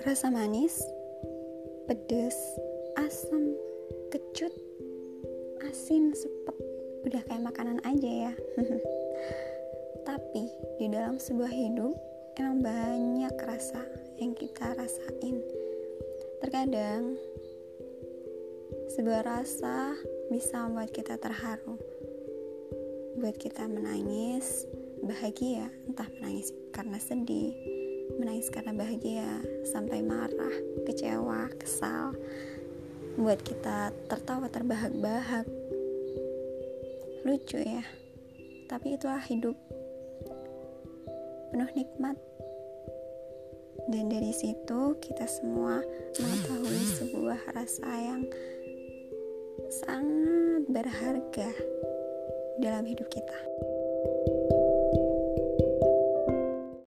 Rasa manis, pedes, asam, kecut, asin, sepet, udah kayak makanan aja ya. Tapi di dalam sebuah hidup emang banyak rasa yang kita rasain. Terkadang sebuah rasa bisa membuat kita terharu, buat kita menangis, bahagia, entah menangis karena sedih, menangis karena bahagia, sampai marah, kecewa, kesal, buat kita tertawa terbahak-bahak. Lucu ya, tapi itulah hidup penuh nikmat. Dan dari situ kita semua mengetahui sebuah rasa yang sangat berharga dalam hidup kita.